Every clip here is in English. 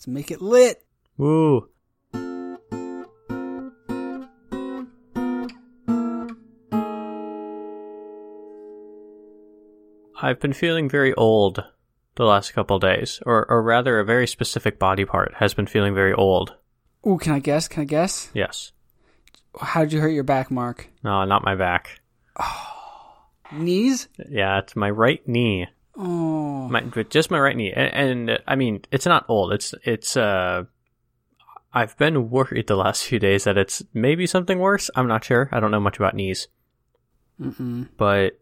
Let's make it lit. Woo. I've been feeling very old the last couple days, or, or rather, a very specific body part has been feeling very old. Ooh, can I guess? Can I guess? Yes. How did you hurt your back, Mark? No, not my back. Oh, Knees? Yeah, it's my right knee. Oh. My, but just my right knee, and, and I mean, it's not old. It's it's uh, I've been worried the last few days that it's maybe something worse. I'm not sure. I don't know much about knees, Mm-mm. but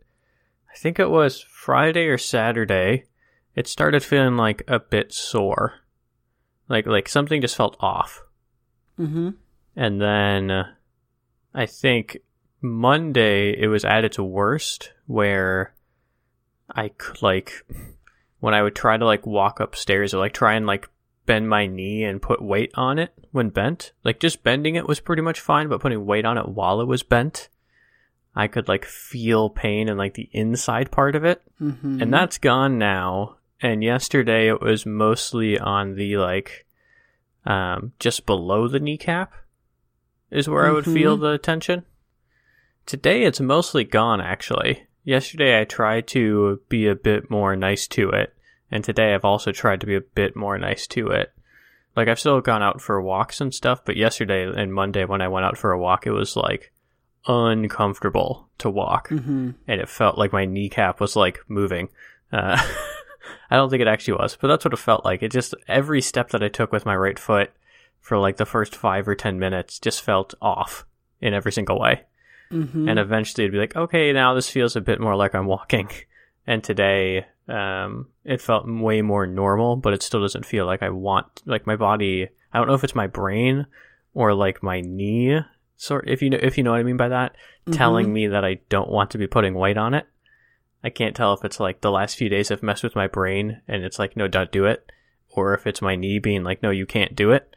I think it was Friday or Saturday. It started feeling like a bit sore, like like something just felt off, Mm-hmm. and then uh, I think Monday it was at its worst where I could like when I would try to like walk upstairs or like try and like bend my knee and put weight on it when bent. Like just bending it was pretty much fine, but putting weight on it while it was bent, I could like feel pain in like the inside part of it. Mm-hmm. And that's gone now. And yesterday it was mostly on the like um just below the kneecap is where I would feel Mhm. the tension. Today it's mostly gone actually. Yesterday I tried to be a bit more nice to it, and today I've also tried to be a bit more nice to it. Like I've still gone out for walks and stuff, but yesterday and Monday when I went out for a walk it was like uncomfortable to walk Mm-hmm. and it felt like my kneecap was like moving. Uh, I don't think it actually was, but that's what it felt like. It just every step that I took with my right foot for like the first five or ten minutes just felt off in every single way. Mm-hmm. And eventually it'd be like, okay, now this feels a bit more like I'm walking. And today, um, it felt way more normal, but it still doesn't feel like I want, like my body, I don't know if it's my brain or like my knee, sort, if you know, if you know what I mean by that, telling me that I don't want to be putting weight on it. I can't tell if it's like the last few days have messed with my brain and it's like, no, don't do it. Or if it's my knee being like, no, you can't do it.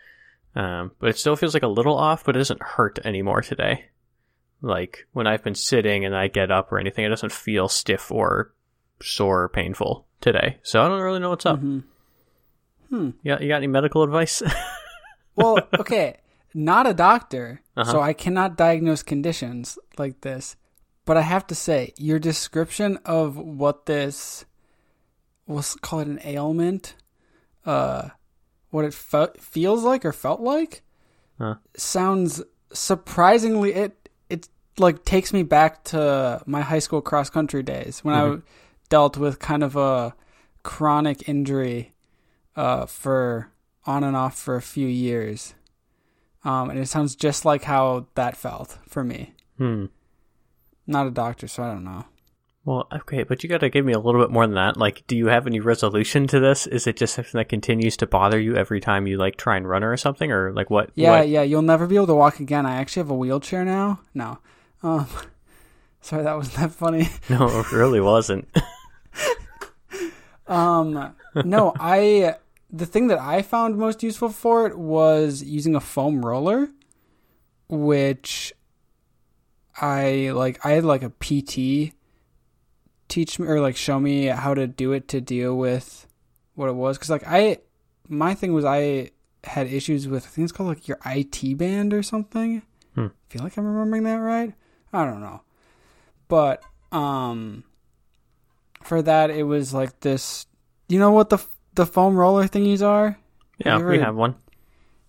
Um, but it still feels like a little off, but it doesn't hurt anymore today. Like when I've been sitting and I get up or anything, it doesn't feel stiff or sore or painful today. So I don't really know what's up. Mhm. Hmm. You, got, you got any medical advice? Well, okay, not a doctor, Uh-huh. so I cannot diagnose conditions like this. But I have to say, your description of what this, we'll call it an ailment, uh, what it fe- feels like or felt like, Huh. sounds surprisingly. It like takes me back to my high school cross country days when I Mhm. dealt with kind of a chronic injury uh, for on and off for a few years. Um, and it sounds just like how that felt for me. hmm. Not a doctor, so I don't know. Well, okay, but you got to give me a little bit more than that. Like, do you have any resolution to this? Is it just something that continues to bother you every time you like try and run or something, or like what? Yeah, what- yeah, you'll never be able to walk again. I actually have a wheelchair now. No. Um, sorry, that wasn't that funny. No, it really wasn't. Um, no, I the thing that I found most useful for it was using a foam roller, which I like. I had like a PT teach me or like show me how to do it to deal with what it was because like I my thing was I had issues with I think it's called like your IT band or something. Hmm. I feel like I'm remembering that right. I don't know, but um for that it was like this you know what the the foam roller thingies are? Yeah, you we have one.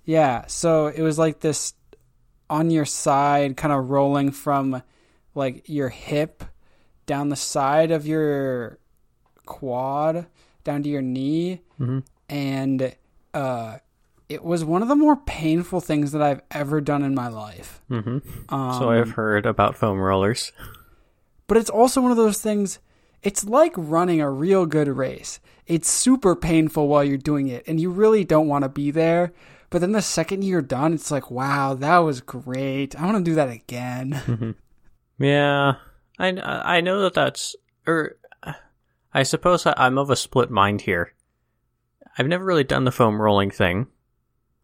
yeah so it was like this on your side kind of rolling from like your hip down the side of your quad down to your knee hmm and uh it was one of the more painful things that I've ever done in my life. hmm Um, so I've heard about foam rollers. but it's also one of those things it's like running a real good race it's super painful while you're doing it and you really don't want to be there but then the second you're done it's like wow that was great i want to do that again Yeah, I I know that that's or I suppose I'm of a split mind here. I've never really done the foam rolling thing,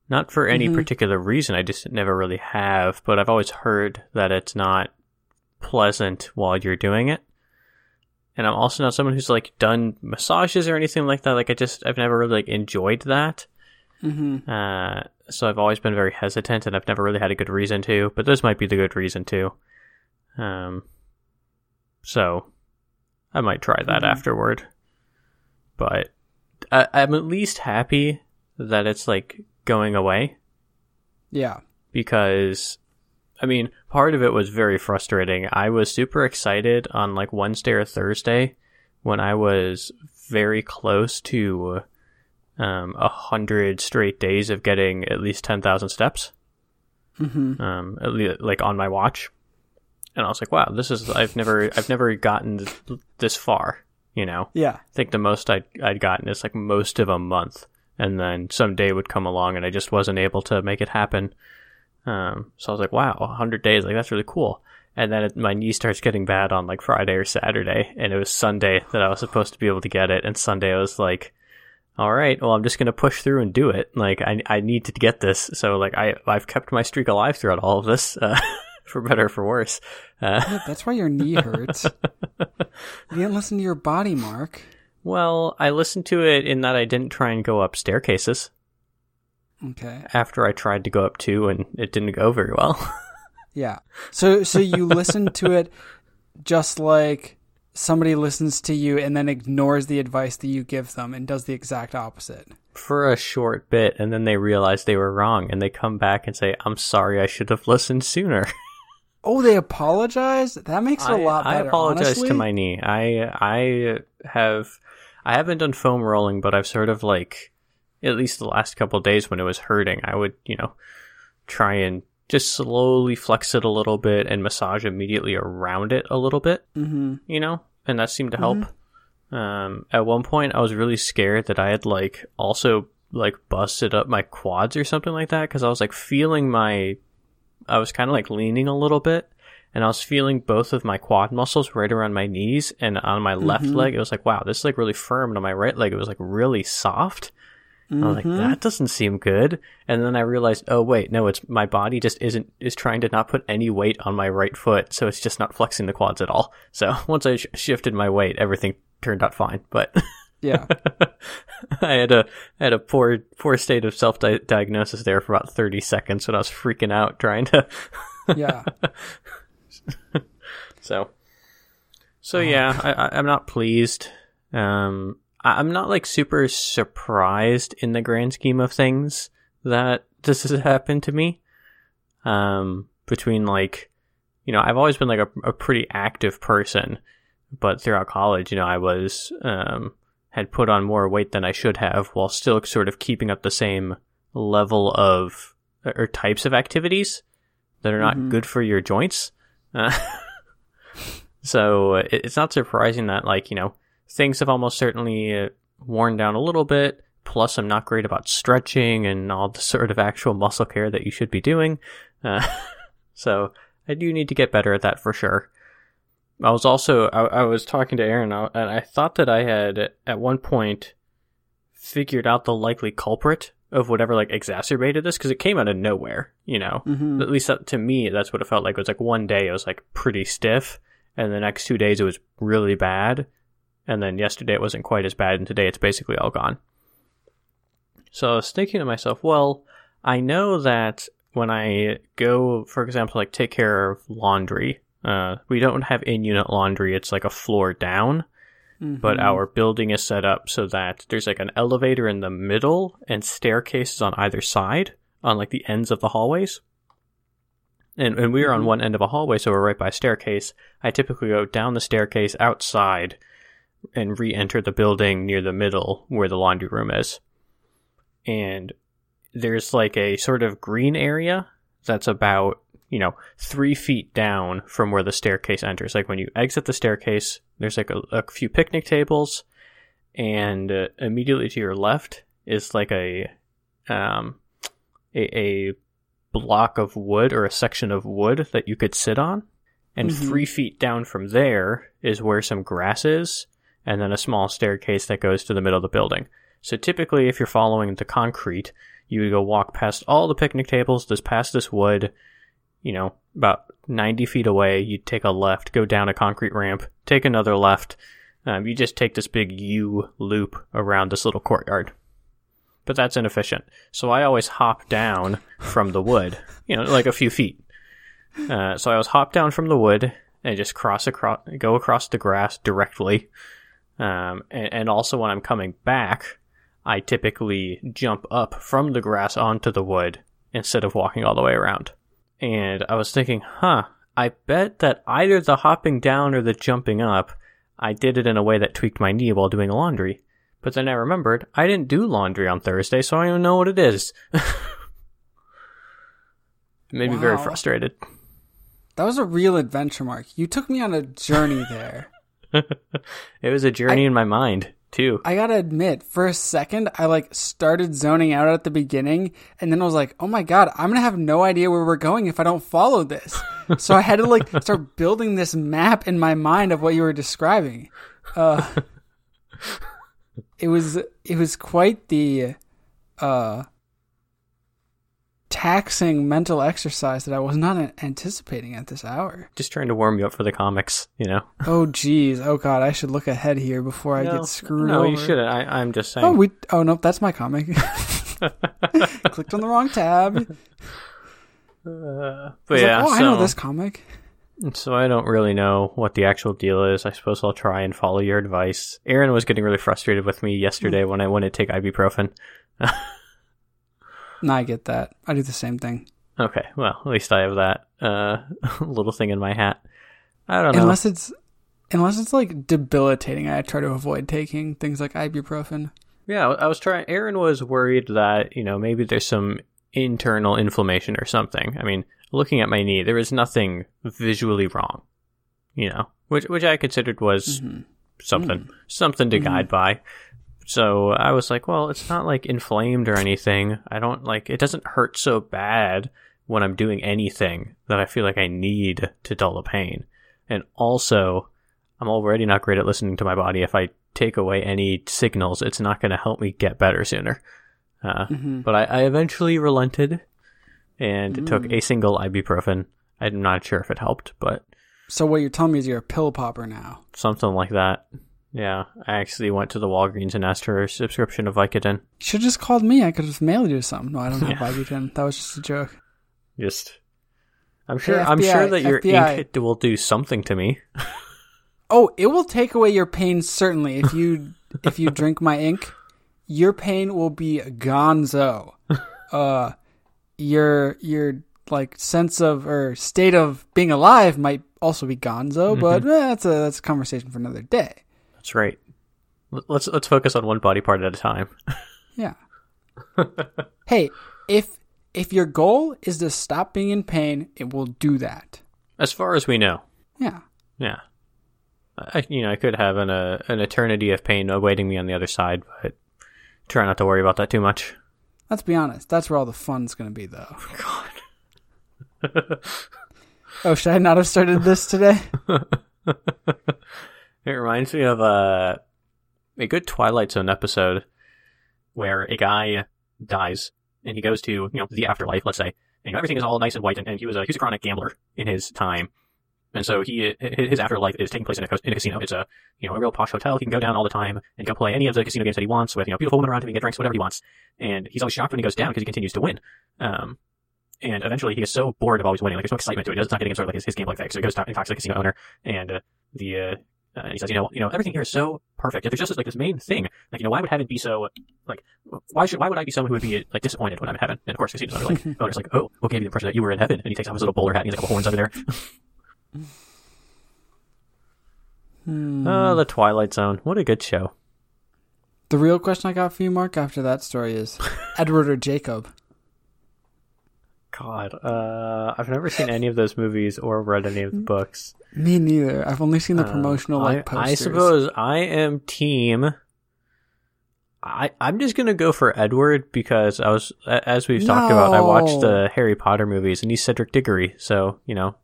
not for any Mhm. particular reason. I just never really have, but I've always heard that it's not pleasant while you're doing it. And I'm also not someone who's like done massages or anything like that. Like I just I've never really like enjoyed that. Mm-hmm. Uh, so I've always been very hesitant, and I've never really had a good reason to. But this might be the good reason to. Um, so I might try that Mhm. afterward. But I, I'm at least happy that it's like going away Yeah. because I mean, part of it was very frustrating. I was super excited on like Wednesday or Thursday when I was very close to um, a hundred straight days of getting at least ten thousand steps, Mm-hmm. um, at least like on my watch, and I was like, "Wow, this is I've never I've never gotten th- this far." You know, Yeah. I think the most I'd, I'd gotten is like most of a month. And then some day would come along and I just wasn't able to make it happen. Um, so I was like, wow, 100 days, like that's really cool. And then it, my knee starts getting bad on like Friday or Saturday. And it was Sunday that I was supposed to be able to get it. And Sunday I was like, all right, well, I'm just going to push through and do it. Like I, I need to get this. So like I, I've kept my streak alive throughout all of this, uh, for better or for worse. Uh, Yeah, that's why your knee hurts. you didn't listen to your body, Mark. Well, I listened to it in that I didn't try and go up staircases. Okay. after I tried to go up two and it didn't go very well. Yeah. So so you listen to it just like somebody listens to you and then ignores the advice that you give them and does the exact opposite. For a short bit, and then they realize they were wrong, and they come back and say, "I'm sorry, I should have listened sooner." Oh, they apologize? That makes it a I- lot I, better. apologize honestly. to my knee. I I have I haven't done foam rolling, but I've sort of like at least the last couple of days when it was hurting, I would you know try and just slowly flex it a little bit and massage immediately around it a little bit. Mm-hmm. you know, and that seemed to help. Um, at one point, I was really scared that I had like also like busted up my quads or something like that because I was like feeling my, I was kind of like leaning a little bit, and I was feeling both of my quad muscles right around my knees and on my left Mhm. leg. It was like wow, this is like really firm, and on my right leg, it was like really soft. I was like, Mhm. that doesn't seem good. And then I realized, oh wait, no, it's my body just isn't is trying to not put any weight on my right foot, so it's just not flexing the quads at all. So once I sh- shifted my weight, everything turned out fine. But Yeah. I had a I had a poor poor state of self diagnosis there for about thirty seconds when I was freaking out trying to. Yeah. So, so yeah, I, I, I'm not pleased. Um, I, I'm not like super surprised in the grand scheme of things that this has happened to me. Um, between like, you know, I've always been like a, a pretty active person, but throughout college, you know, I was um had put on more weight than I should have, while still sort of keeping up the same level of or types of activities that are not Mhm. good for your joints. Uh, so it, it's not surprising that like you know things have almost certainly uh, worn down a little bit. Plus, I'm not great about stretching and all the sort of actual muscle care that you should be doing. Uh, so I do need to get better at that for sure. I was also I, I was talking to Aaron uh, and I thought that I had at one point figured out the likely culprit of whatever like exacerbated this because it came out of nowhere. You know, hmm at least that, to me, that's what it felt like. It was like one day it was like pretty stiff, and the next two days it was really bad, and then yesterday it wasn't quite as bad, and today it's basically all gone. So I was thinking to myself, well, I know that when I go, for example, like take care of laundry, uh, we don't have in-unit laundry; it's like a floor down but our building is set up so that there's like an elevator in the middle and staircases on either side on like the ends of the hallways. And, and we're on Mhm. one end of a hallway, so we're right by a staircase. I typically go down the staircase outside and re enter the building near the middle where the laundry room is. And there's like a sort of green area that's about, you know, three feet down from where the staircase enters. Like when you exit the staircase, there's like a, a few picnic tables, and uh, immediately to your left is like a, um, a, a block of wood or a section of wood that you could sit on. And Mhm. three feet down from there is where some grass is, and then a small staircase that goes to the middle of the building. So typically, if you're following the concrete, you would go walk past all the picnic tables, just past this wood, you know, about 90 feet away, you'd take a left, go down a concrete ramp, take another left. Um, you just take this big U loop around this little courtyard. but that's inefficient. So I always hop down from the wood, you know, like a few feet. Uh, so I was hop down from the wood and just cross across, go across the grass directly. Um, and, and also when I'm coming back, I typically jump up from the grass onto the wood instead of walking all the way around. And I was thinking, huh, I bet that either the hopping down or the jumping up, I did it in a way that tweaked my knee while doing laundry. But then I remembered I didn't do laundry on Thursday, so I don't know what it is. it made me very frustrated. That was a real adventure, Mark. You took me on a journey there. It was a journey in my mind, too. I gotta admit, for a second, I like started zoning out at the beginning, and then I was like, "Oh my god, I'm gonna have no idea where we're going if I don't follow this." so I had to like start building this map in my mind of what you were describing. Uh, it was it was quite the uh, taxing mental exercise that I was not anticipating at this hour. Just trying to warm you up for the comics, you know? Oh geez, oh god, I should look ahead here before I get screwed no over. you shouldn't. I, I'm just saying. Oh, we. Oh nope, that's my comic. Clicked on the wrong tab. Uh, but yeah, like, oh, so, I know this comic. so I don't really know what the actual deal is. I suppose I'll try and follow your advice. Aaron was getting really frustrated with me yesterday Hmm. when I went to take ibuprofen. No, I get that. I do the same thing. Okay, well, at least I have that uh, little thing in my hat. I don't know. Unless it's, unless it's like debilitating, I try to avoid taking things like ibuprofen. Yeah, I was trying. Aaron was worried that you know maybe there's some internal inflammation or something. I mean, looking at my knee, there was nothing visually wrong. You know, which which I considered was Mm-hmm. something something to guide by. So I was like, well, it's not like inflamed or anything. I don't like it doesn't hurt so bad when I'm doing anything that I feel like I need to dull the pain. And also, I'm already not great at listening to my body. If I take away any signals, it's not going to help me get better sooner. Uh, Mm-hmm. But I, I eventually relented and took a single ibuprofen. I'm not sure if it helped, but So what you're telling me is you're a pill popper now. something like that. Yeah, I actually went to the Walgreens and asked for a subscription of Vicodin. You should have just called me. I could have mailed you some. No, I don't have Vicodin. That was just a joke. Just, I'm sure. Hey, I'm sure that your FBI. ink will do something to me. Oh, it will take away your pain certainly if you if you drink my ink. Your pain will be gonzo. Uh, your your like sense of or state of being alive might also be gonzo, but eh, that's a that's a conversation for another day. That's right. Let's let's focus on one body part at a time. Yeah. hey, if if your goal is to stop being in pain, it will do that. As far as we know, Yeah. yeah. I, you know, I could have an uh, an eternity of pain awaiting me on the other side, but try not to worry about that too much. Let's be honest. That's where all the fun's going to be, though. God. Oh, should I not have started this today? It reminds me of a a good Twilight Zone episode where a guy dies and he goes to you know the afterlife, let's say, and everything is all nice and white, and, and he was a he was a chronic gambler in his time, and so he his afterlife is taking place in a, in a casino. It's a you know a real posh hotel. He can go down all the time and go play any of the casino games that he wants with you know beautiful women around him, and get drinks, whatever he wants. And he's always shocked when he goes down because he continues to win. Um, and eventually he is so bored of always winning, like there's no excitement to it. It's not getting sort of like his, his like that. So he goes to, and to the casino owner, and uh, the uh, uh, and he says, you know, you know, everything here is so perfect. If there's just like this main thing, like you know, why would heaven be so like? Why should why would I be someone who would be like disappointed when I'm in heaven? And of course, casino owner like owner's like, oh, what gave you the impression that you were in heaven? And he takes off his little bowler hat and he's like a couple horns under there. Hmm. Oh, the Twilight Zone. What a good show. The real question I got for you, Mark, after that story is Edward or Jacob? God, uh, I've never seen any of those movies or read any of the books. Me neither. I've only seen the Uh, promotional like I, I suppose I am team. I I'm just gonna go for Edward because I was as we've talked about. I watched the Harry Potter movies and he's Cedric Diggory, so you know.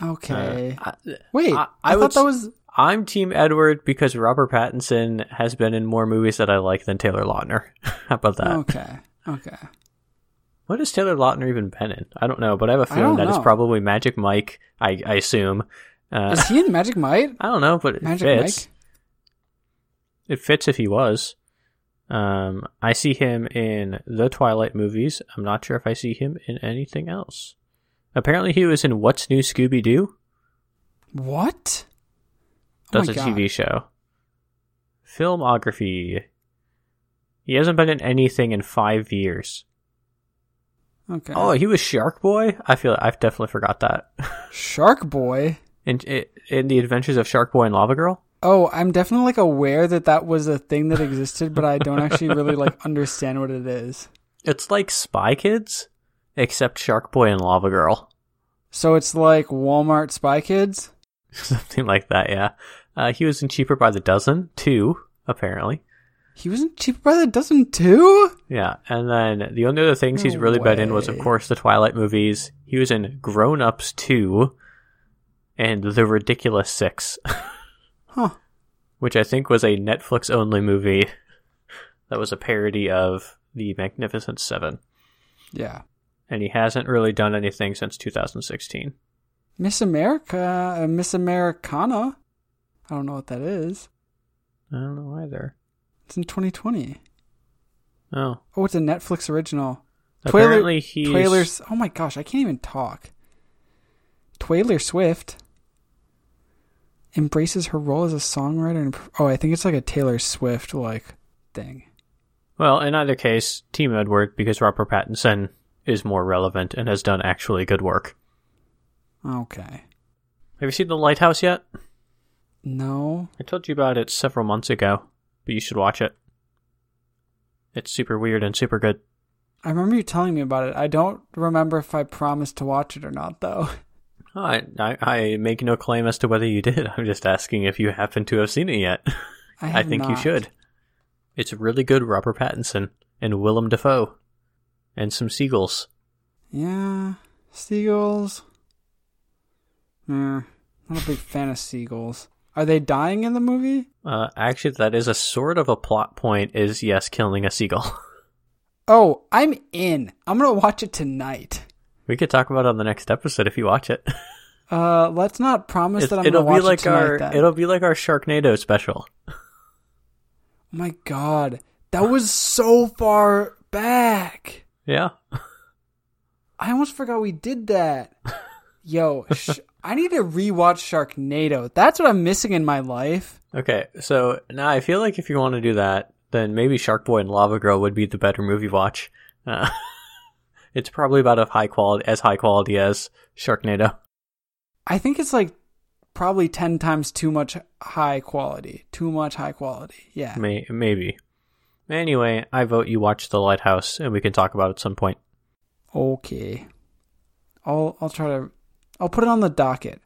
Okay. uh, I, Wait, I- I, I thought that was. I'm Team Edward because Robert Pattinson has been in more movies that I like than Taylor Lautner. How about that? Okay. Okay. What has Taylor Lautner even been in? I don't know, but I have a feeling that it's probably Magic Mike. I, I assume. Uh, Is he in Magic Mike? I don't know, but it Magic fits. Mike? It fits if he was. Um, I see him in the Twilight movies. I'm not sure if I see him in anything else. Apparently, he was in What's New Scooby Doo. What? Oh That's a God. TV show. Filmography. He hasn't been in anything in five years. Okay. Oh, he was Shark Boy. I feel I've definitely forgot that. Shark Boy. in in the Adventures of Shark Boy and Lava Girl. Oh, I'm definitely like aware that that was a thing that existed, but I don't actually really like understand what it is. It's like Spy Kids, except Shark Boy and Lava Girl. So it's like Walmart Spy Kids. Something like that, yeah. Uh, he was in Cheaper by the Dozen, too, apparently. He was in Cheaper by the Dozen too. Yeah, and then the only other things he's really been in was, of course, the Twilight movies. He was in Grown Ups 2 and The Ridiculous Six, Huh. which I think was a Netflix only movie that was a parody of The Magnificent Seven. Yeah. And he hasn't really done anything since 2016. Miss America, uh, Miss Americana. I don't know what that is. I don't know either. It's in 2020. Oh. Oh, it's a Netflix original. Apparently he's Taylor's. Oh my gosh, I can't even talk. Taylor Swift embraces her role as a songwriter. And, oh, I think it's like a Taylor Swift like thing. Well, in either case, Team Edward, because Robert Pattinson is more relevant and has done actually good work. Okay. Have you seen The Lighthouse yet? No. I told you about it several months ago, but you should watch it. It's super weird and super good. I remember you telling me about it. I don't remember if I promised to watch it or not, though. I, I, I make no claim as to whether you did. I'm just asking if you happen to have seen it yet. I, I think you should. It's really good Robert Pattinson and Willem Dafoe. And some seagulls. Yeah. Seagulls. Hmm. Not a big fan of seagulls. Are they dying in the movie? Uh, actually, that is a sort of a plot point is yes, killing a seagull. Oh, I'm in. I'm gonna watch it tonight. we could talk about it on the next episode if you watch it. Uh, let's not promise It's- that I'm it'll gonna watch be like it tonight. our then. it'll be like our Sharknado special. Oh my god, that was so far back. Yeah. I almost forgot we did that. Yo, sh- I need to rewatch Sharknado. That's what I'm missing in my life. Okay, so now I feel like if you want to do that, then maybe Shark Boy and Lava Girl would be the better movie watch. Uh, it's probably about a high quality, as high quality as Sharknado. I think it's like probably 10 times too much high quality. Too much high quality. Yeah. May, maybe. Anyway, I vote you watch The Lighthouse, and we can talk about it at some point. Okay. I'll I'll try to I'll put it on the docket.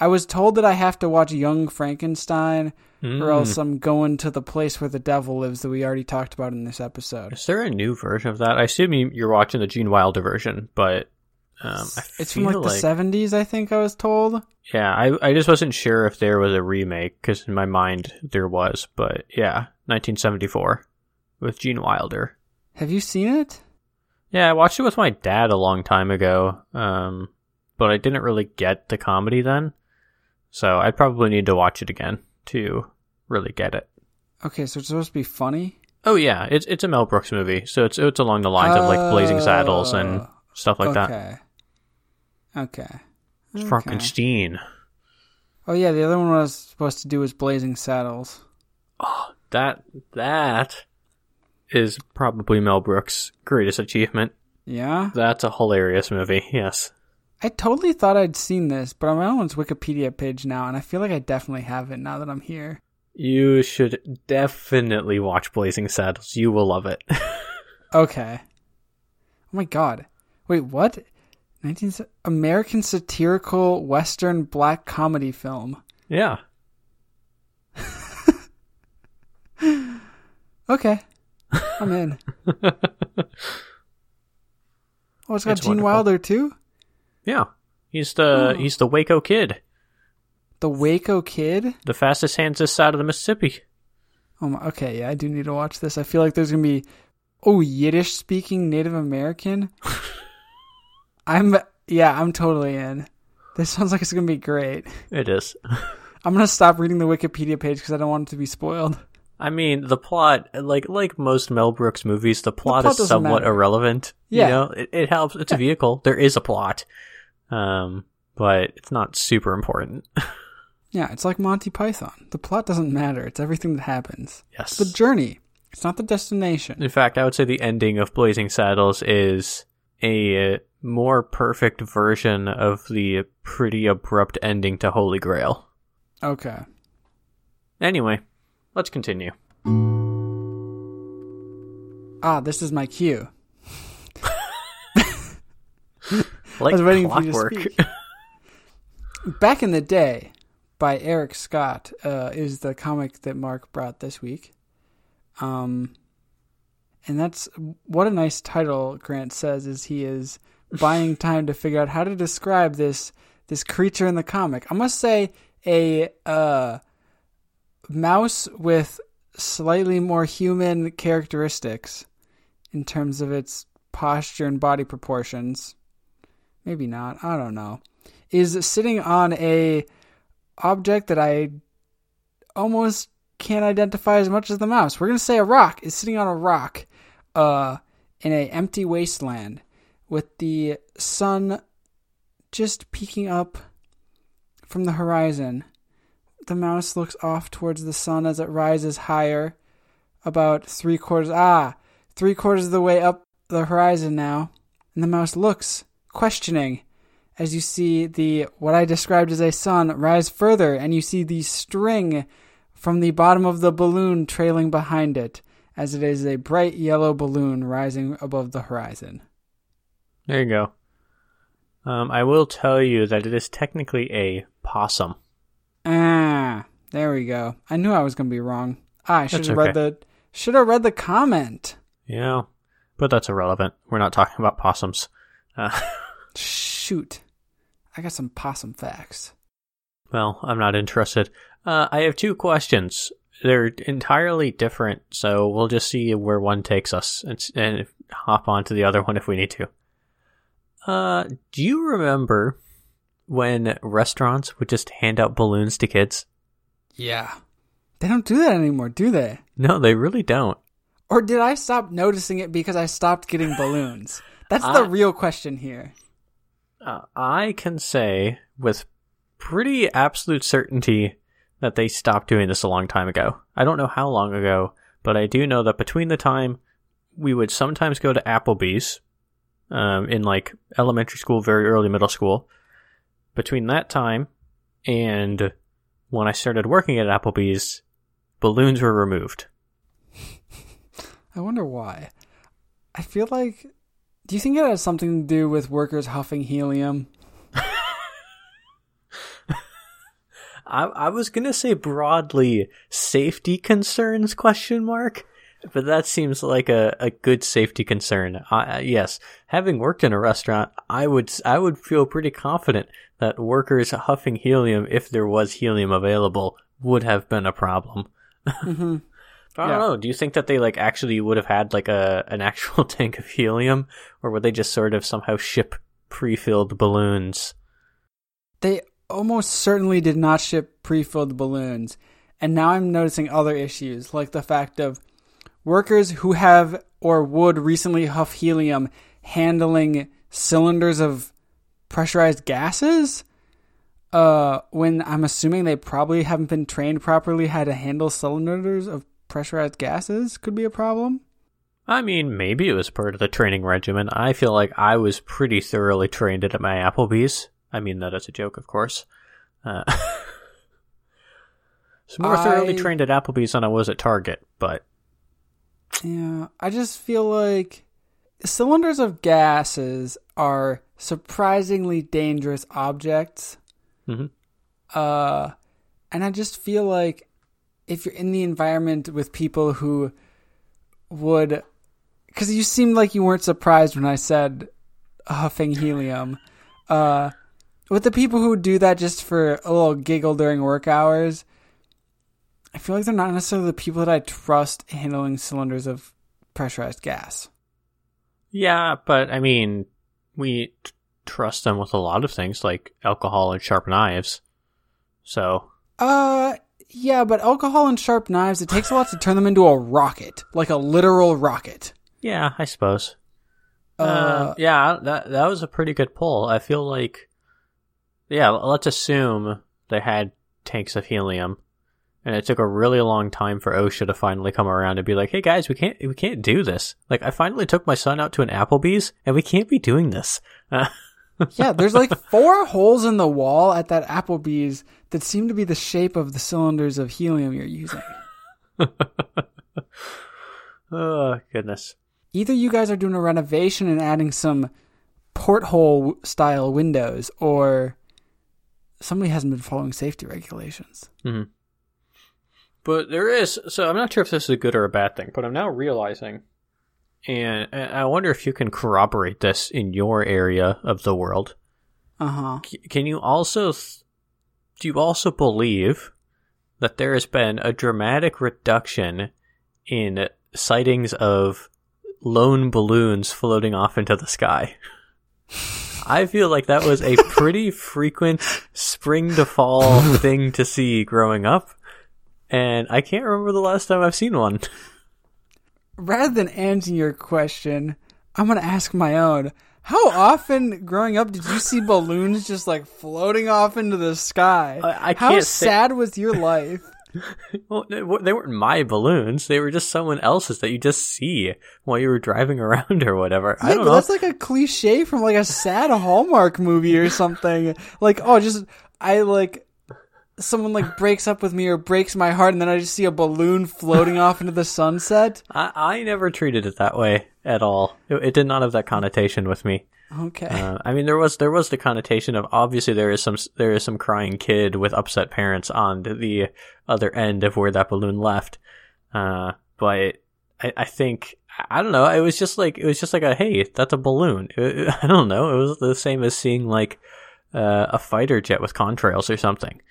I was told that I have to watch Young Frankenstein or Mm. else I'm going to the place where the devil lives that we already talked about in this episode. Is there a new version of that? I assume you- you're watching the Gene Wilder version, but um, It's from feel like the 70s, I think I was told. Yeah, I I just wasn't sure if there was a remake because in my mind there was, but yeah, 1974 with Gene Wilder. Have you seen it? Yeah, I watched it with my dad a long time ago, um, but I didn't really get the comedy then, so I'd probably need to watch it again to really get it. Okay, so it's supposed to be funny. Oh yeah, it's it's a Mel Brooks movie, so it's it's along the lines of like Blazing Saddles and Oh, stuff like that. okay. Okay. It's Okay. Frankenstein. Oh yeah, the other one I was supposed to do was Blazing Saddles. Oh, That that is probably Mel Brooks' greatest achievement. Yeah? That's a hilarious movie. Yes. I totally thought I'd seen this, but I'm on its Wikipedia page now, and I feel like I definitely haven't now that I'm here. You should definitely watch Blazing Saddles. You will love it. Okay. Oh my god. Wait, what? 19 American satirical western black comedy film. yeah. Okay. I'm in. Oh, it's got It's Gene wonderful. Wilder too? Yeah. He's the Oh. he's the Waco kid, The Waco Kid? the fastest hands this side of the Mississippi. Oh my, okay, yeah, I do need to watch this. I feel like there's gonna be oh Yiddish speaking Native American. I'm yeah, I'm totally in. This sounds like it's gonna be great. It is. I'm gonna stop reading the Wikipedia page because I don't want it to be spoiled. I mean, the plot, like like most Mel Brooks movies, the plot, plot is somewhat matter. irrelevant. Yeah. You know, it, it helps. It's a vehicle. There is a plot, um, but it's not super important. Yeah, it's like Monty Python. The plot doesn't matter. It's everything that happens. yes. It's the journey. It's not the destination. In fact, I would say the ending of Blazing Saddles is a uh, more perfect version of the pretty abrupt ending to Holy Grail. Okay. Anyway, let's continue. Ah, this is my cue. Like I was waiting for you to speak. Back in the Day by Eric Scott uh, is the comic that Mark brought this week. Um, and that's what a nice title Grant says is he is buying time to figure out how to describe this this creature in the comic. I must say a uh, mouse with slightly more human characteristics in terms of its posture and body proportions. Maybe not. I don't know. Is sitting on a object that I almost can't identify as much as the mouse. We're gonna say a rock is sitting on a rock, uh, in a empty wasteland, with the sun just peeking up from the horizon. The mouse looks off towards the sun as it rises higher, about three quarters ah, three quarters of the way up the horizon now, and the mouse looks, questioning, as you see the what I described as a sun rise further, and you see the string from the bottom of the balloon trailing behind it, as it is a bright yellow balloon rising above the horizon. There you go. Um, I will tell you that it is technically a possum. Ah, there we go. I knew I was going to be wrong. Ah, I should have read the should have read the comment. Yeah, but that's irrelevant. We're not talking about possums. Uh, Shoot, I got some possum facts. well, I'm not interested. Uh, I have two questions. They're entirely different, so we'll just see where one takes us and, and hop on to the other one if we need to. Uh, do you remember when restaurants would just hand out balloons to kids? Yeah, they don't do that anymore, do they? No, they really don't. Or did I stop noticing it because I stopped getting balloons? That's the I- real question here. Uh, I can say with pretty absolute certainty that they stopped doing this a long time ago. I don't know how long ago, but I do know that between the time we would sometimes go to Applebee's um, in like elementary school, very early middle school, between that time and when I started working at Applebee's, balloons were removed. I wonder why. I feel like. Do you think it has something to do with workers huffing helium? I, I was gonna say broadly safety concerns question mark, but that seems like a, a good safety concern. Uh, yes, having worked in a restaurant, I would I would feel pretty confident that workers huffing helium, if there was helium available, would have been a problem. hmm I don't Yeah. know. Do you think that they like actually would have had like a an actual tank of helium, or would they just sort of somehow ship pre-filled balloons? They almost certainly did not ship pre filled balloons. And now I'm noticing other issues, like the fact of workers who have or would recently huff helium handling cylinders of pressurized gases. Uh, when I'm assuming they probably haven't been trained properly how to handle cylinders of pressurized gases could be a problem. I mean, maybe it was part of the training regimen. I feel like I was pretty thoroughly trained at my Applebee's. I mean that as a joke, of course. Uh, so more thoroughly trained at Applebee's than I was at Target, but Yeah, I just feel like cylinders of gases are surprisingly dangerous objects. Mhm. Uh, and I just feel like if you're in the environment with people who would, because you seemed like you weren't surprised when I said huffing helium. Uh, with the people who do that just for a little giggle during work hours, I feel like they're not necessarily the people that I trust handling cylinders of pressurized gas. yeah, but I mean, we t- trust them with a lot of things like alcohol and sharp knives. So, Uh, Yeah, but alcohol and sharp knives, it takes a lot to turn them into a rocket, like a literal rocket. Yeah, I suppose. Uh, Uh, yeah, that that was a pretty good pull. I feel like, yeah, let's assume they had tanks of helium, and it took a really long time for OSHA to finally come around and be like, "Hey guys, we can't we can't do this." Like, I finally took my son out to an Applebee's, and we can't be doing this. Uh, yeah, there's like four holes in the wall at that Applebee's that seem to be the shape of the cylinders of helium you're using. oh goodness. Either you guys are doing a renovation and adding some porthole style windows, or somebody hasn't been following safety regulations. hmm But there is, so I'm not sure if this is a good or a bad thing, but I'm now realizing, and, and I wonder if you can corroborate this in your area of the world. Uh huh. Can you also, do you also believe that there has been a dramatic reduction in sightings of lone balloons floating off into the sky? I feel like that was a pretty frequent spring to fall thing to see growing up. And I can't remember the last time I've seen one. Rather than answering your question, I'm going to ask my own. How often growing up did you see balloons just like floating off into the sky? I- I How can't say- sad was your life? Well, they weren't my balloons. They were just someone else's that you just see while you were driving around or whatever. I don't know. that's like a cliche from like a sad Hallmark movie or something. Like, oh, just I like someone like breaks up with me or breaks my heart, and then I just see a balloon floating off into the sunset. I, I never treated it that way at all. It, it did not have that connotation with me. Okay. Uh, I mean, there was there was the connotation of obviously there is some there is some crying kid with upset parents on the other end of where that balloon left. Uh, but I, I think I don't know. It was just like it was just like a hey, that's a balloon. It- I don't know. It was the same as seeing like uh, a fighter jet with contrails or something.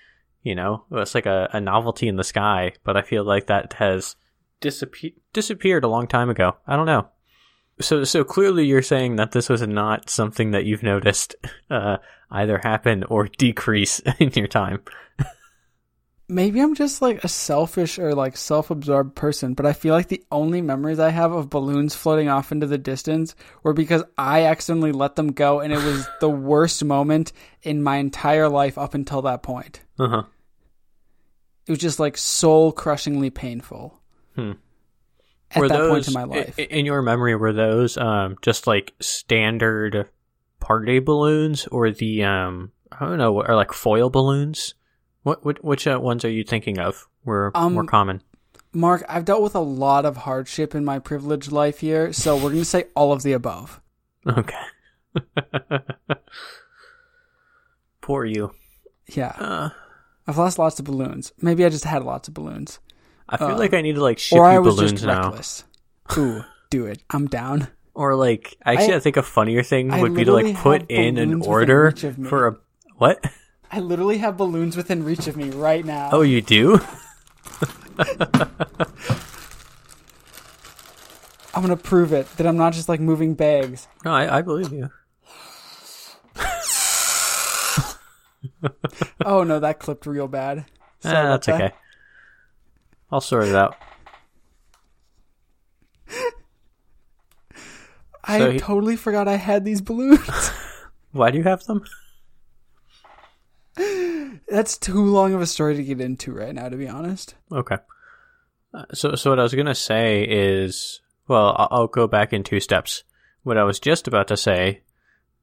You know, it's like a, a novelty in the sky. But I feel like that has disappeared disappeared a long time ago. I don't know. So, so clearly you're saying that this was not something that you've noticed uh, either happen or decrease in your time. Maybe I'm just like a selfish or like self-absorbed person, but I feel like the only memories I have of balloons floating off into the distance were because I accidentally let them go, and it was the worst moment in my entire life up until that point. Uh huh. It was just like soul-crushingly painful. Hmm. At were that those point in my life. in your memory? Were those um, just like standard party balloons, or the um, I don't know, or like foil balloons? What, what which uh, ones are you thinking of? Were Um, more common? Mark, I've dealt with a lot of hardship in my privileged life here, so we're going to say all of the above. Okay. Poor you. Yeah. Uh, I've lost lots of balloons. Maybe I just had lots of balloons. I feel Uh, like I need to like ship or you I was balloons just now. reckless. Ooh, do it. I'm down. Or like, actually, I, I- think a funnier thing I would be to like put in an order reach of me. for a what? I literally have balloons within reach of me right now. Oh, you do? I'm going to prove it that I'm not just like moving bags. No, I, I believe you. Oh no, that clipped real bad. Sorry Ah, that's that. okay. I'll sort it out. I So he- totally forgot I had these balloons. Why do you have them? That's too long of a story to get into right now, to be honest. Okay. Uh, so, so what I was gonna say is, well, I'll, I'll go back in two steps. What I was just about to say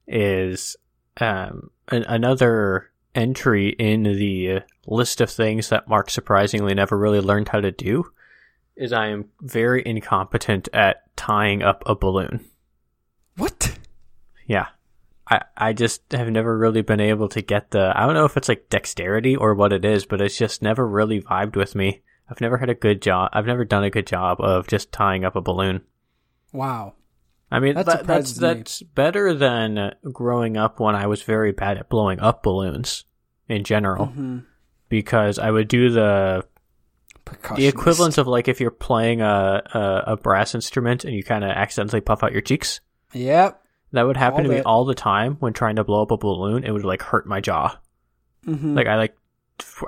is, um, an, another entry in the list of things that Mark surprisingly never really learned how to do is I am very incompetent at tying up a balloon. What? Yeah. I, I just have never really been able to get the I don't know if it's like dexterity or what it is, but it's just never really vibed with me. I've never had a good job I've never done a good job of just tying up a balloon. Wow. I mean That that, that's me. that's better than growing up when I was very bad at blowing up balloons in general hmm because I would do the the equivalent of like if you're playing a a, a brass instrument and you kind of accidentally puff out your cheeks. Yep. That would happen Called to me all the time when trying to blow up a balloon. It would like hurt my jaw. hmm Like I like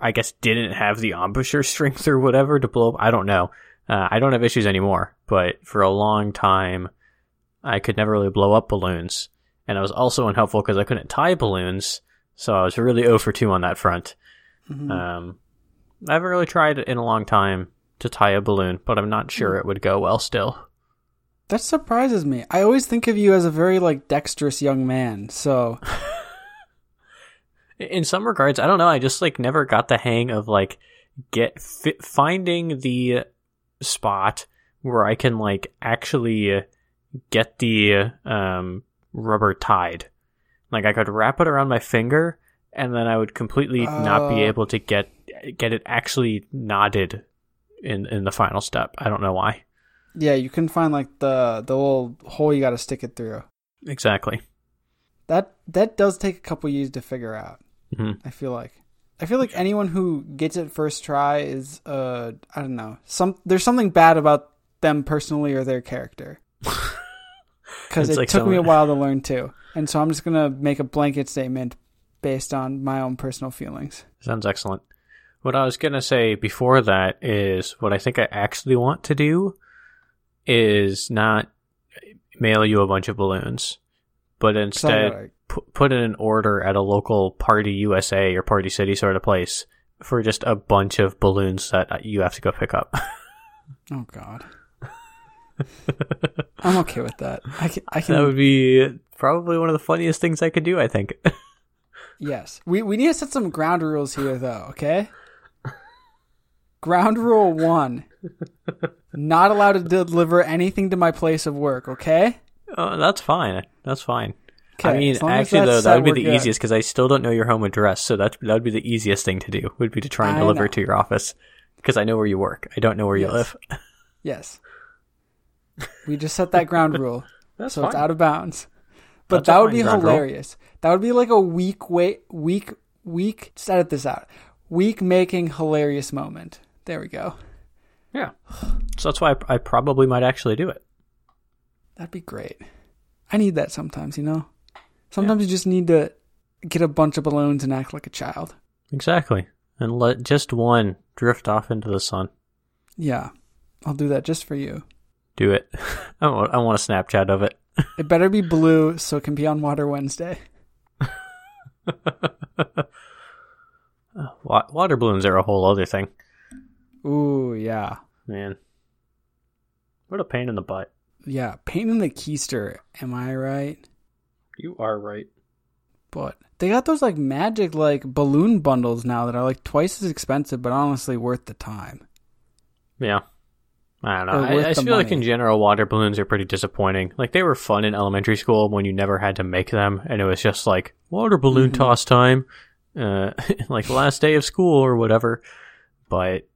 I guess didn't have the embouchure strength or whatever to blow up. I don't know. Uh, I don't have issues anymore, but for a long time, I could never really blow up balloons, and I was also unhelpful because I couldn't tie balloons, so I was really 0 for 2 on that front. Mhm. Um, I haven't really tried in a long time to tie a balloon, but I'm not sure it would go well still. That surprises me. I always think of you as a very like dexterous young man. So In some regards, I don't know. I just like never got the hang of like get fi- finding the spot where I can like actually get the um rubber tied. Like I could wrap it around my finger, and then I would completely not be Oh. able to get get it actually knotted in in the final step. I don't know why. Yeah, you can find like the the little hole you got to stick it through. Exactly. That that does take a couple years to figure out. hmm I feel like. I feel like anyone who gets it first try is uh I don't know. Some there's something bad about them personally or their character. Cuz it like took me a while to learn too. And so I'm just going to make a blanket statement based on my own personal feelings. Sounds excellent. What I was gonna say before that is what I think I actually want to do is not mail you a bunch of balloons, but instead gotta- put in an order at a local Party USA or Party City sort of place for just a bunch of balloons that you have to go pick up. Oh god. I'm okay with that. I can I that would be probably one of the funniest things I could do. I think. Yes. We we need to set some ground rules here though, okay? Ground rule 1. Not allowed to deliver anything to my place of work, okay? oh, that's fine. That's fine. Okay. I mean, as long as actually, though, that would be the good. easiest because I still don't know your home address. So that that would be the easiest thing to do. Would be to try and I deliver know. it to your office because I know where you work. I don't know where you Yes. live. Yes. We just set that ground rule. That's so it's out of bounds. But That's that would be ground rule. hilarious. That would be like a week wait week week just edit this out. Week making hilarious moment. There we go. Yeah. So that's why I, I probably might actually do it. That'd be great. I need that sometimes, you know? Sometimes you just need to get a bunch of balloons and act like a child. Exactly. And let just one drift off into the sun. Yeah. I'll do that just for you. Do it. I want, I want a Snapchat of it. It better be blue so it can be on Water Wednesday. Water balloons are a whole other thing. Ooh, yeah. Man. What a pain in the butt. Yeah. Pain in the keister, am I right? You are right. But they got those like magic like balloon bundles now that are like twice as expensive but honestly worth the time. Yeah. I don't know. I, I feel like in general, water balloons are pretty disappointing. Like they were fun in elementary school when you never had to make them, and it was just like water balloon Mhm. toss time, uh, like last day of school or whatever. But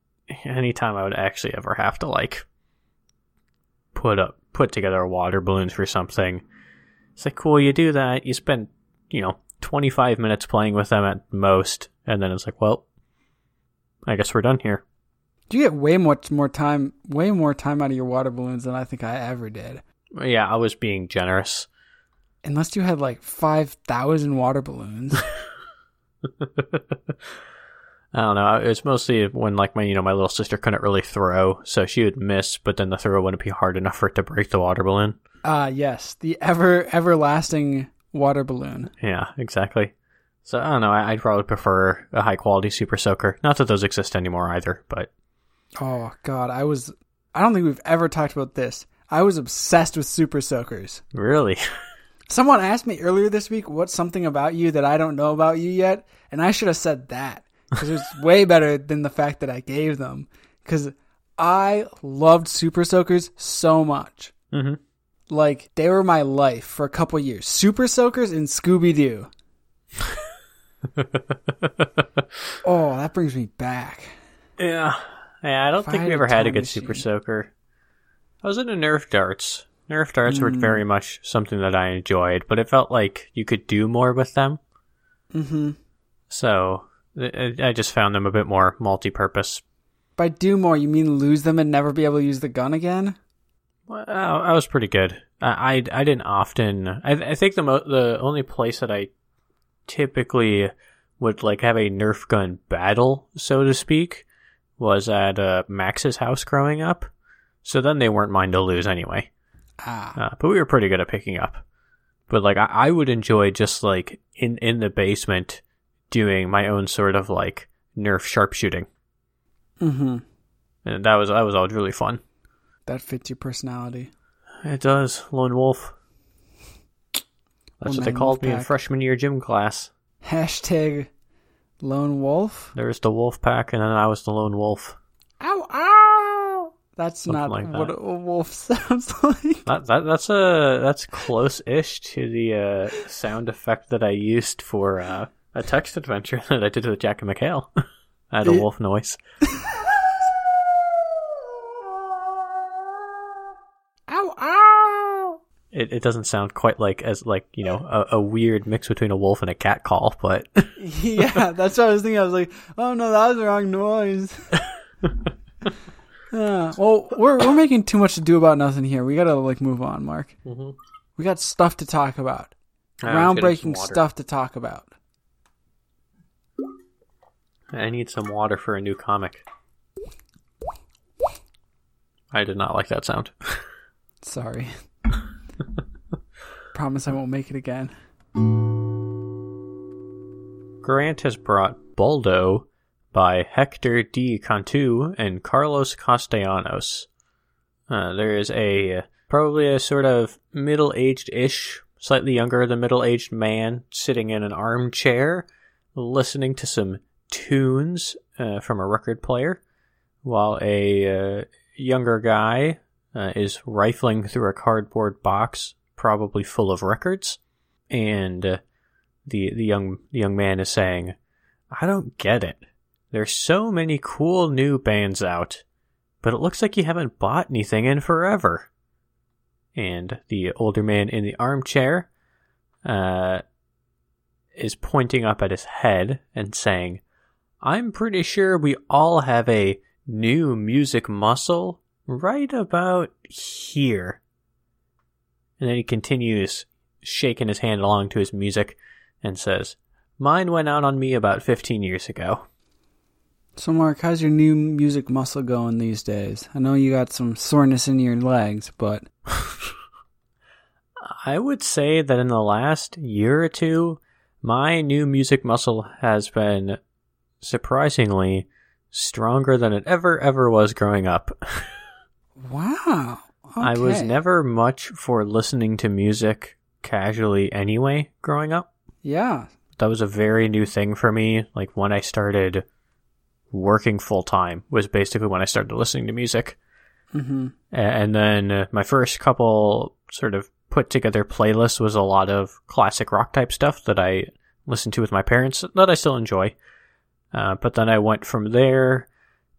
anytime I would actually ever have to like put up put together water balloons for something, it's like cool. You do that, you spend you know twenty five minutes playing with them at most, and then it's like, well, I guess we're done here. Do you get way much more time way more time out of your water balloons than I think I ever did. Yeah, I was being generous. Unless you had like five thousand water balloons. I don't know. It was mostly when like my you know my little sister couldn't really throw, so she would miss, but then the throw wouldn't be hard enough for it to break the water balloon. Ah, yes, the ever everlasting water balloon. Yeah, exactly. So I don't know. I'd probably prefer a high quality super soaker. Not that those exist anymore either, but Oh god, I was I don't think we've ever talked about this. I was obsessed with super soakers. really, Someone asked me earlier this week what's something about you that I don't know about you yet, and I should have said that because it was way better than the fact that I gave them. Because I loved super soakers so much. hmm Like they were my life for a couple years. Super soakers and Scooby Doo. Oh, that brings me back. yeah, yeah. I don't think we ever had a good super soaker. I was into Nerf darts. Nerf darts were Mm. very much something that I enjoyed, but it felt like you could do more with them. Mm-hmm. So I I just found them a bit more multi-purpose. By do more, you mean lose them and never be able to use the gun again? Well, I was pretty good. I I, I didn't often. I, I think the mo- the only place that I typically would like have a Nerf gun battle, so to speak, was at uh, Max's house growing up. So then they weren't mine to lose anyway. Ah. Uh, but we were pretty good at picking up. But like I, I would enjoy just like in in the basement doing my own sort of like Nerf sharpshooting, Mm-hmm. and that was that was always really fun. That fits your personality. It does, lone wolf. That's what they called me in freshman year gym class. Hashtag lone wolf. There was the wolf pack, and then I was the lone wolf. Ow, ow. That's Something not like what a wolf sounds like. That, that that's a that's close-ish to the uh, sound effect that I used for uh, a text adventure that I did with Jack and Mikhail. I had a wolf noise. Ow, ow. It, it doesn't sound quite like as like you know a, a weird mix between a wolf and a cat call, but yeah, that's what I was thinking. I was like, oh no, that was the wrong noise. Well, we're we're making too much to do about nothing here. We gotta like move on, Mark. Mhm. We got stuff to talk about. Groundbreaking stuff to talk about. I need some water for a new comic. I did not like that sound. Sorry. Promise I won't make it again. Grant has brought Baldo by Hector D. Cantu and Carlos Castellanos. Uh, there is a probably a sort of middle-aged ish, slightly younger than middle-aged man sitting in an armchair, listening to some tunes uh, from a record player, while a uh, younger guy uh, is rifling through a cardboard box, probably full of records, and uh, the the young the young man is saying, "I don't get it. There's so many cool new bands out, but it looks like you haven't bought anything in forever." And the older man in the armchair uh, is pointing up at his head and saying, "I'm pretty sure we all have a new music muscle right about here." And then he continues shaking his hand along to his music and says, Mine went out on me about 15 years ago. So, Mark, how's your new music muscle going these days? I know you got some soreness in your legs, but I would say that in the last year or two, my new music muscle has been surprisingly stronger than it ever, ever was growing up. wow. I was never much for listening to music casually anyway growing up. Yeah. that was a very new thing for me. Like when I started working full time was basically when I started listening to music. Mm-hmm. And then uh, my first couple sort of put together playlists was a lot of classic rock type stuff that I listened to with my parents that I still enjoy. Uh, but then I went from there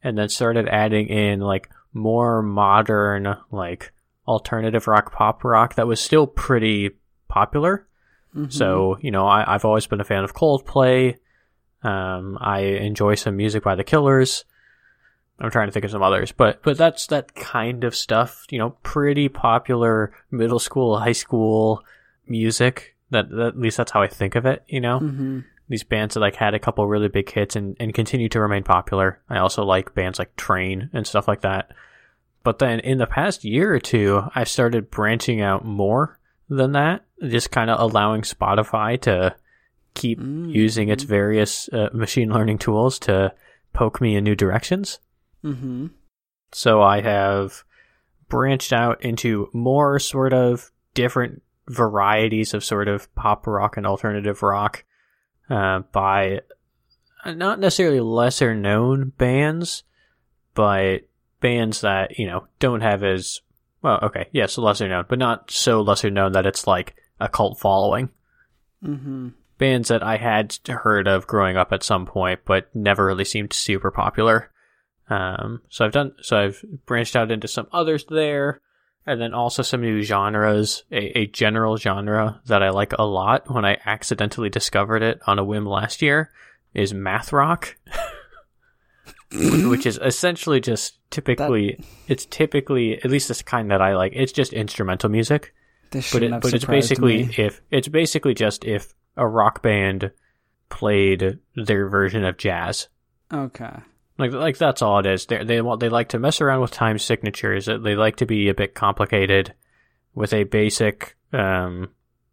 and then started adding in like more modern, like alternative rock, pop rock that was still pretty popular. Mm-hmm. So, you know, I, I've always been a fan of Coldplay. Um, I enjoy some music by the Killers. I'm trying to think of some others, but but that's that kind of stuff. You know, pretty popular middle school, high school music. That, that at least that's how I think of it. You know, Mm-hmm. These bands that like had a couple really big hits and and continue to remain popular. I also like bands like Train and stuff like that. But then in the past year or two, I've started branching out more than that, just kind of allowing Spotify to keep Mm. using its various uh, machine learning tools to poke me in new directions. Mm-hmm. So I have branched out into more sort of different varieties of sort of pop rock and alternative rock uh, by not necessarily lesser known bands, but bands that, you know, don't have as well, okay, yes, lesser known, but not so lesser known that it's like a cult following. Mm-hmm. Bands that I had heard of growing up at some point, but never really seemed super popular. Um, so I've done, so I've branched out into some others there, and then also some new genres. A, a general genre that I like a lot when I accidentally discovered it on a whim last year is math rock, which is essentially just typically, it's typically, at least this kind that I like, it's just instrumental music This but it, but it's basically me. if it's basically just if a rock band played their version of jazz. Okay. Like like that's all it is. They they want they like to mess around with time signatures. They like to be a bit complicated with a basic um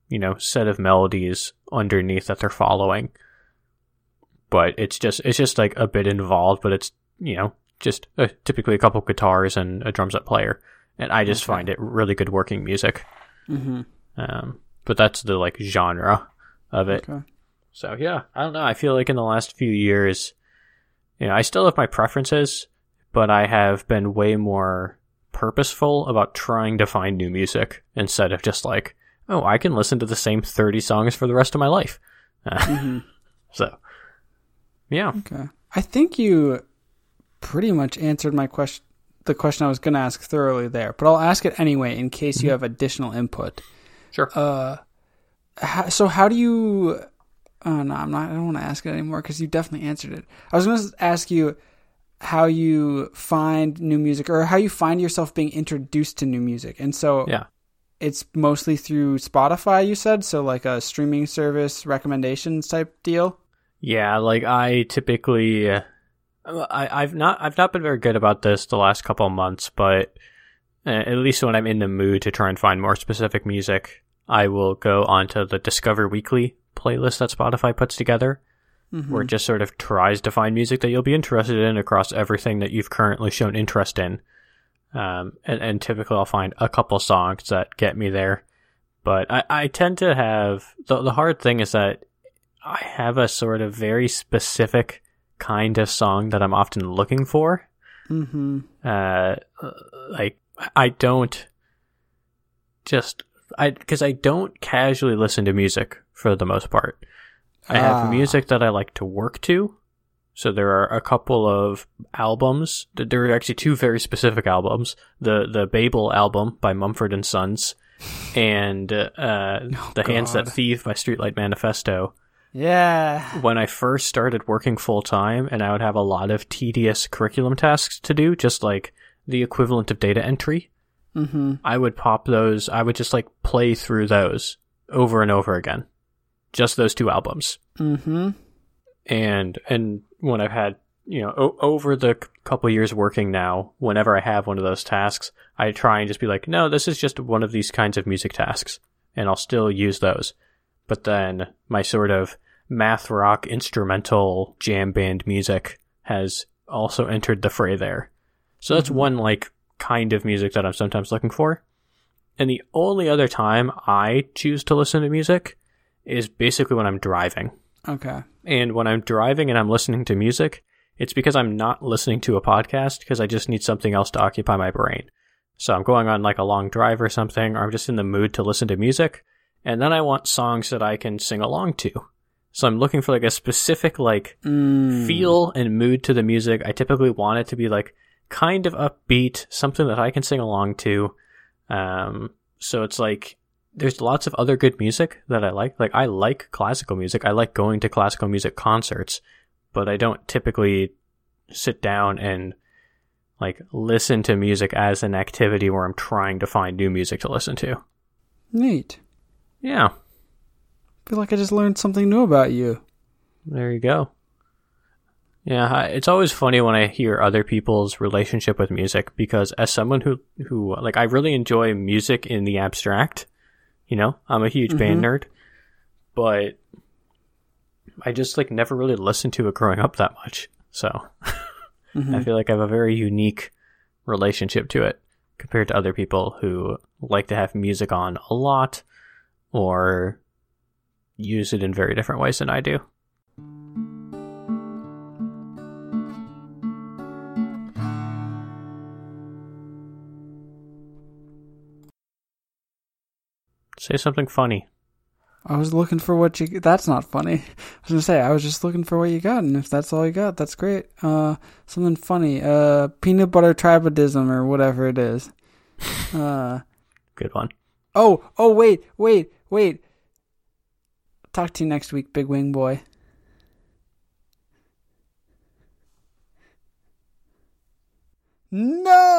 you know set of melodies underneath that they're following. But it's just it's just like a bit involved, but it's you know just uh, typically a couple guitars and a drum set player, and I just Okay. find it really good working music. Mm-hmm. Um, but that's the like genre of it. Okay. So yeah, I don't know. I feel like in the last few years, you know, I still have my preferences, but I have been way more purposeful about trying to find new music instead of just like, oh, I can listen to the same 30 songs for the rest of my life. Mm-hmm. so, yeah. Okay. I think you pretty much answered my question, the question I was going to ask thoroughly there, but I'll ask it anyway in case you have additional input. Sure. Uh, how, so how do you? Oh no, I'm not. I don't want to ask it anymore because you definitely answered it. I was going to ask you how you find new music or how you find yourself being introduced to new music, and so Yeah. it's mostly through Spotify. You said so, like a streaming service recommendations type deal. Yeah, like I typically, I, I've not, I've not been very good about this the last couple of months, but uh, at least when I'm in the mood to try and find more specific music, I will go onto the Discover Weekly playlist that Spotify puts together, Mm-hmm. where it just sort of tries to find music that you'll be interested in across everything that you've currently shown interest in. Um, and, and typically I'll find a couple songs that get me there. But I, I tend to have, the, the hard thing is that I have a sort of very specific kind of song that I'm often looking for. Mm-hmm. Uh, like I don't just I because I don't casually listen to music for the most part. I have Ah. music that I like to work to. So there are a couple of albums. There are actually two very specific albums. The the Babel album by Mumford and Sons, and uh, the Hands That God. Thieve by Streetlight Manifesto Yeah. when I first started working full time and I would have a lot of tedious curriculum tasks to do, just like the equivalent of data entry, Mm-hmm. I would pop those, I would just like play through those over and over again. Just those two albums. Mm-hmm. And, and when I've had, you know, o- over the c- couple years working now, whenever I have one of those tasks, I try and just be like, no, this is just one of these kinds of music tasks. And I'll still use those. But then my sort of math rock instrumental jam band music has also entered the fray there. So that's Mhm. one like kind of music that I'm sometimes looking for. And the only other time I choose to listen to music is basically when I'm driving. Okay. And when I'm driving and I'm listening to music, it's because I'm not listening to a podcast because I just need something else to occupy my brain. So I'm going on like a long drive or something, or I'm just in the mood to listen to music. And then I want songs that I can sing along to. So I'm looking for like a specific like Mm. feel and mood to the music. I typically want it to be like kind of upbeat, something that I can sing along to. Um, so it's like there's lots of other good music that I like. Like I like classical music. I like going to classical music concerts, but I don't typically sit down and like listen to music as an activity where I'm trying to find new music to listen to. Neat. Yeah, feel like I just learned something new about you. there you go. Yeah, I- it's always funny when I hear other people's relationship with music because as someone who who like I really enjoy music in the abstract, you know, I'm a huge band mm-hmm. nerd, but I just like never really listened to it growing up that much. So, I mm-hmm. feel like I have a very unique relationship to it compared to other people who like to have music on a lot or use it in very different ways than I do. Say something funny. I was looking for what you. That's not funny. I was gonna say I was just looking for what you got, and if that's all you got, that's great. Uh, something funny. Uh, peanut butter tribadism or whatever it is. Uh, Good one. oh, oh, wait, wait, wait. Talk to you next week, big wing boy. No.